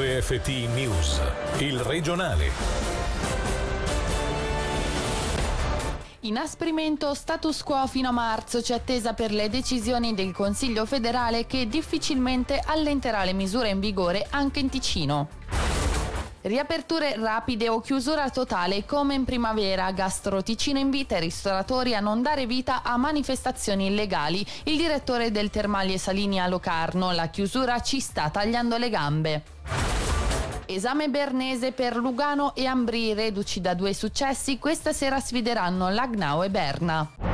RFT News, il regionale. Inasprimento status quo fino a marzo c'è attesa per le decisioni del Consiglio federale che difficilmente allenterà le misure in vigore anche in Ticino. Riaperture rapide o chiusura totale come in primavera. Gastro Ticino invita i ristoratori a non dare vita a manifestazioni illegali. Il direttore del Termaglie Salini a Locarno, la chiusura ci sta tagliando le gambe. Esame Bernese per Lugano e Ambri, reduci da due successi, questa sera sfideranno Lagnao e Berna.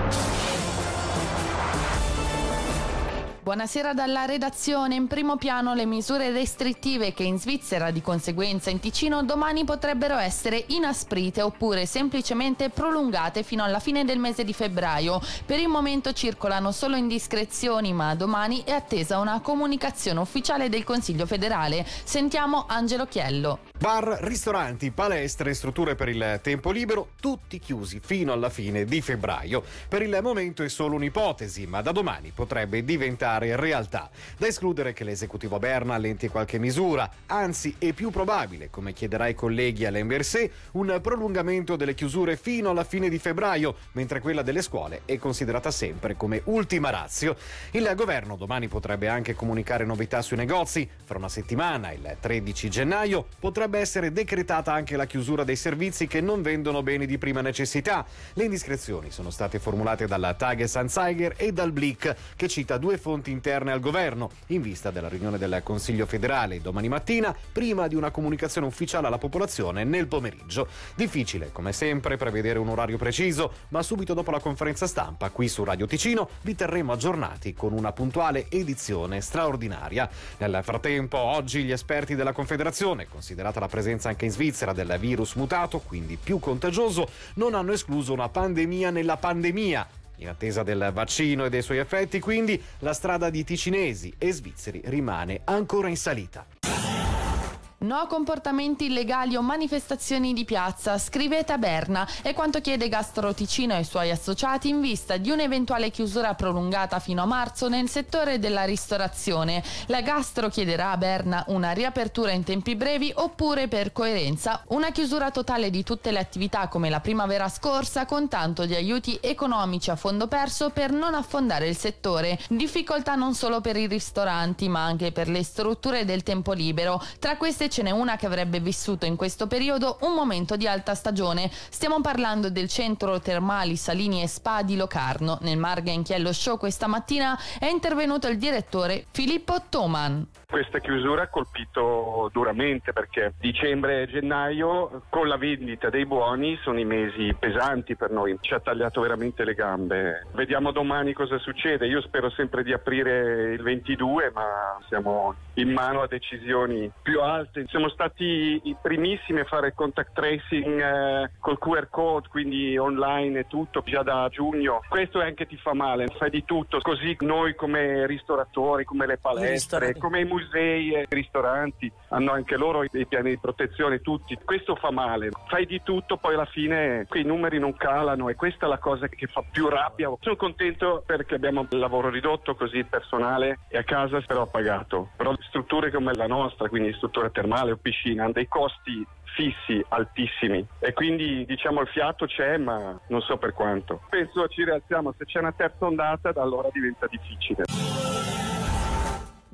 Buonasera dalla redazione. In primo piano le misure restrittive che in Svizzera, di conseguenza in Ticino, domani potrebbero essere inasprite oppure semplicemente prolungate fino alla fine del mese di febbraio. Per il momento circolano solo indiscrezioni, ma domani è attesa una comunicazione ufficiale del Consiglio federale. Sentiamo Angelo Chiello. Bar, ristoranti, palestre strutture per il tempo libero, tutti chiusi fino alla fine di febbraio. Per il momento è solo un'ipotesi, ma da domani potrebbe diventare realtà. Da escludere che l'esecutivo Berna allenti qualche misura, anzi è più probabile, come chiederà ai colleghi all'Enversé, un prolungamento delle chiusure fino alla fine di febbraio, mentre quella delle scuole è considerata sempre come ultima razio. Il governo domani potrebbe anche comunicare novità sui negozi. Fra una settimana, il 13 gennaio, potrebbe essere decretata anche la chiusura dei servizi che non vendono beni di prima necessità. Le indiscrezioni sono state formulate dalla Tages Anzeiger e dal Blick, che cita due fonti fonti interne al governo, in vista della riunione del Consiglio federale domani mattina, prima di una comunicazione ufficiale alla popolazione nel pomeriggio. Difficile, come sempre, prevedere un orario preciso, ma subito dopo la conferenza stampa, qui su Radio Ticino, vi terremo aggiornati con una puntuale edizione straordinaria. Nel frattempo, oggi gli esperti della Confederazione, considerata la presenza anche in Svizzera del virus mutato, quindi più contagioso, non hanno escluso una pandemia nella pandemia in attesa del vaccino e dei suoi effetti, quindi, la strada di ticinesi e svizzeri rimane ancora in salita. No comportamenti illegali o manifestazioni di piazza, scrivete a Berna, è quanto chiede Gastro Ticino e i suoi associati in vista di un'eventuale chiusura prolungata fino a marzo nel settore della ristorazione. La Gastro chiederà a Berna una riapertura in tempi brevi oppure per coerenza una chiusura totale di tutte le attività come la primavera scorsa con tanto di aiuti economici a fondo perso per non affondare il settore. Difficoltà non solo per i ristoranti ma anche per le strutture del tempo libero. Tra queste ce n'è una che avrebbe vissuto in questo periodo un momento di alta stagione. Stiamo parlando del centro termali Salini e Spa di Locarno. Nel Marga in Chiello Show questa mattina è intervenuto il direttore Filippo Toman. Questa chiusura ha colpito duramente perché dicembre e gennaio con la vendita dei buoni sono i mesi pesanti per noi, ci ha tagliato veramente le gambe. Vediamo domani cosa succede, io spero sempre di aprire il 22 ma siamo in mano a decisioni più alte. Siamo stati i primissimi a fare contact tracing eh, col QR code, quindi online e tutto, già da giugno. Questo anche ti fa male, fai di tutto, così noi come ristoratori, come le palestre, come i musei e i ristoranti hanno anche loro dei piani di protezione, tutti. Questo fa male, fai di tutto, poi alla fine quei numeri non calano e questa è la cosa che fa più rabbia. Sono contento perché abbiamo il lavoro ridotto, così il personale è a casa però pagato. Però strutture come la nostra, quindi struttura termale o piscina, hanno dei costi fissi altissimi e quindi diciamo il fiato c'è ma non so per quanto. Penso ci rialziamo, se c'è una terza ondata allora diventa difficile.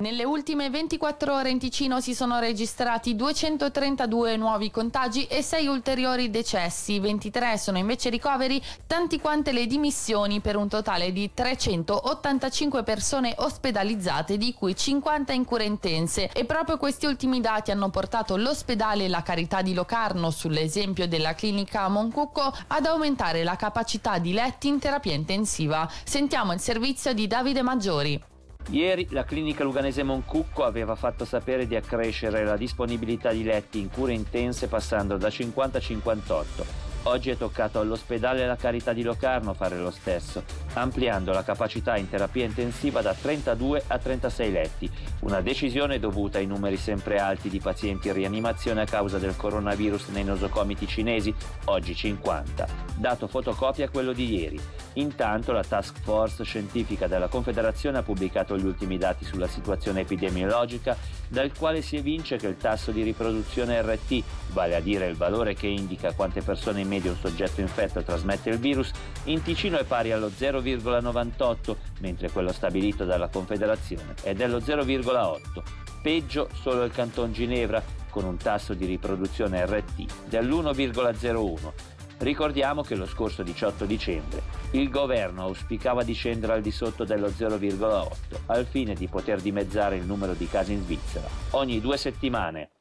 Nelle ultime 24 ore in Ticino si sono registrati 232 nuovi contagi e 6 ulteriori decessi, 23 sono invece ricoveri, tanti quante le dimissioni per un totale di 385 persone ospedalizzate, di cui 50 in cure intense. E proprio questi ultimi dati hanno portato l'ospedale La Carità di Locarno, sull'esempio della clinica Moncucco, ad aumentare la capacità di letti in terapia intensiva. Sentiamo il servizio di Davide Maggiori. Ieri la clinica luganese Moncucco aveva fatto sapere di accrescere la disponibilità di letti in cure intense passando da 50 a 58. Oggi è toccato all'ospedale La Carità di Locarno fare lo stesso, ampliando la capacità in terapia intensiva da 32 a 36 letti, una decisione dovuta ai numeri sempre alti di pazienti in rianimazione a causa del coronavirus nei nosocomi ticinesi, oggi 50. Dato fotocopia quello di ieri. Intanto la task force scientifica della Confederazione ha pubblicato gli ultimi dati sulla situazione epidemiologica dal quale si evince che il tasso di riproduzione RT, vale a dire il valore che indica quante persone in media un soggetto infetto trasmette il virus, in Ticino è pari allo 0,98, mentre quello stabilito dalla Confederazione è dello 0,8. Peggio solo il Canton Ginevra, con un tasso di riproduzione RT dell'1,01. Ricordiamo che lo scorso 18 dicembre il governo auspicava di scendere al di sotto dello 0,8 al fine di poter dimezzare il numero di casi in Svizzera ogni due settimane.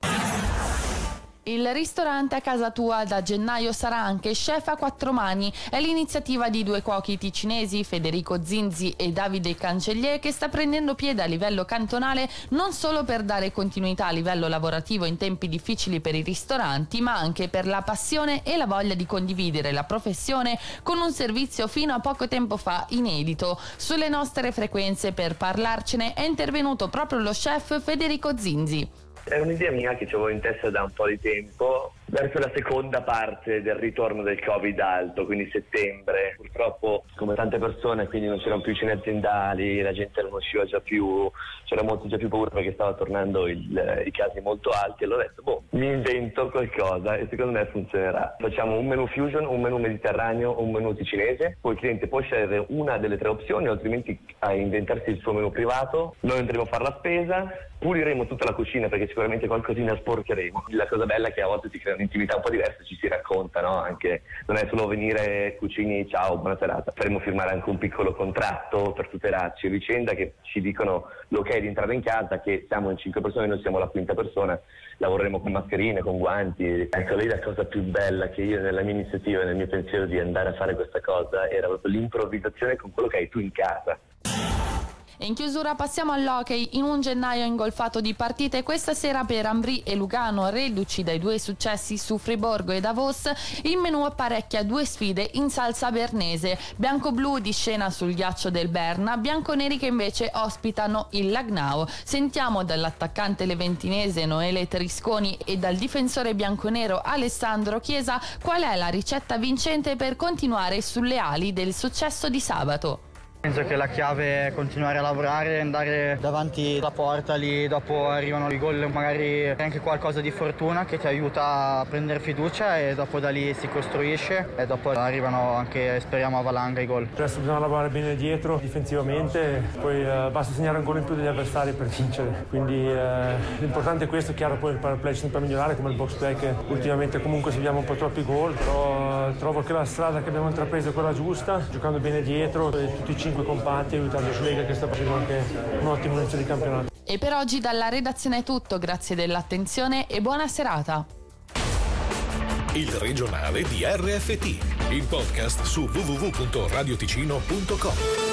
Il ristorante a casa tua da gennaio sarà anche chef a quattro mani. È l'iniziativa di due cuochi ticinesi, Federico Zinzi e Davide Cancellier, che sta prendendo piede a livello cantonale non solo per dare continuità a livello lavorativo in tempi difficili per i ristoranti, ma anche per la passione e la voglia di condividere la professione con un servizio fino a poco tempo fa inedito. Sulle nostre frequenze per parlarcene è intervenuto proprio lo chef Federico Zinzi. È un'idea mia che avevo in testa da un po' di tempo verso la seconda parte del ritorno del Covid alto, quindi settembre. Purtroppo, come tante persone, quindi non c'erano più cene aziendali, la gente non usciva già più, c'era molto già più paura perché stava tornando il, i casi molto alti. Allora ho detto, boh, mi invento qualcosa e secondo me funzionerà. Facciamo un menu fusion, un menu mediterraneo, un menu ticinese, poi il cliente può scegliere una delle tre opzioni, altrimenti a inventarsi il suo menu privato. Noi andremo a fare la spesa, puliremo tutta la cucina perché sicuramente qualcosina sporcheremo. La cosa bella è che a volte si crea un'intimità un po' diversa, ci si racconta, no? Anche, non è solo venire, cucini, ciao, buona serata. Faremo firmare anche un piccolo contratto per tutelarci a vicenda che ci dicono l'ok di entrare in casa, che siamo in cinque persone, noi siamo la quinta persona, lavoreremo con mascherine, con guanti. Ecco, lì la cosa più bella che io nella mia iniziativa, nel mio pensiero di andare a fare questa cosa, era proprio l'improvvisazione con quello che hai tu in casa. E in chiusura passiamo all'hockey. In un gennaio ingolfato di partite questa sera per Ambri e Lugano, reduci dai due successi su Friborgo e Davos, il menù apparecchia due sfide in salsa bernese. Bianco-blu di scena sul ghiaccio del Berna, bianco-neri che invece ospitano il Lagnao. Sentiamo dall'attaccante leventinese Noele Trisconi e dal difensore bianconero Alessandro Chiesa qual è la ricetta vincente per continuare sulle ali del successo di sabato. Penso che la chiave è continuare a lavorare, andare davanti alla porta, lì dopo arrivano i gol, magari anche qualcosa di fortuna che ti aiuta a prendere fiducia e dopo da lì si costruisce e dopo arrivano anche, speriamo, a valanga i gol. Adesso bisogna lavorare bene dietro, difensivamente, poi eh, basta segnare un gol in più degli avversari per vincere. Quindi eh, l'importante è questo, chiaro poi il power play sempre migliorare come il box play che ultimamente comunque seguiamo un po' troppi gol, però eh, trovo che la strada che abbiamo intrapreso è quella giusta, giocando bene dietro, tutti i cinque compatti aiutando Schlega che sta facendo anche un ottimo inizio di campionato. E per oggi dalla redazione è tutto, grazie dell'attenzione e buona serata. Il regionale di RFT, il podcast su www.radioticino.com.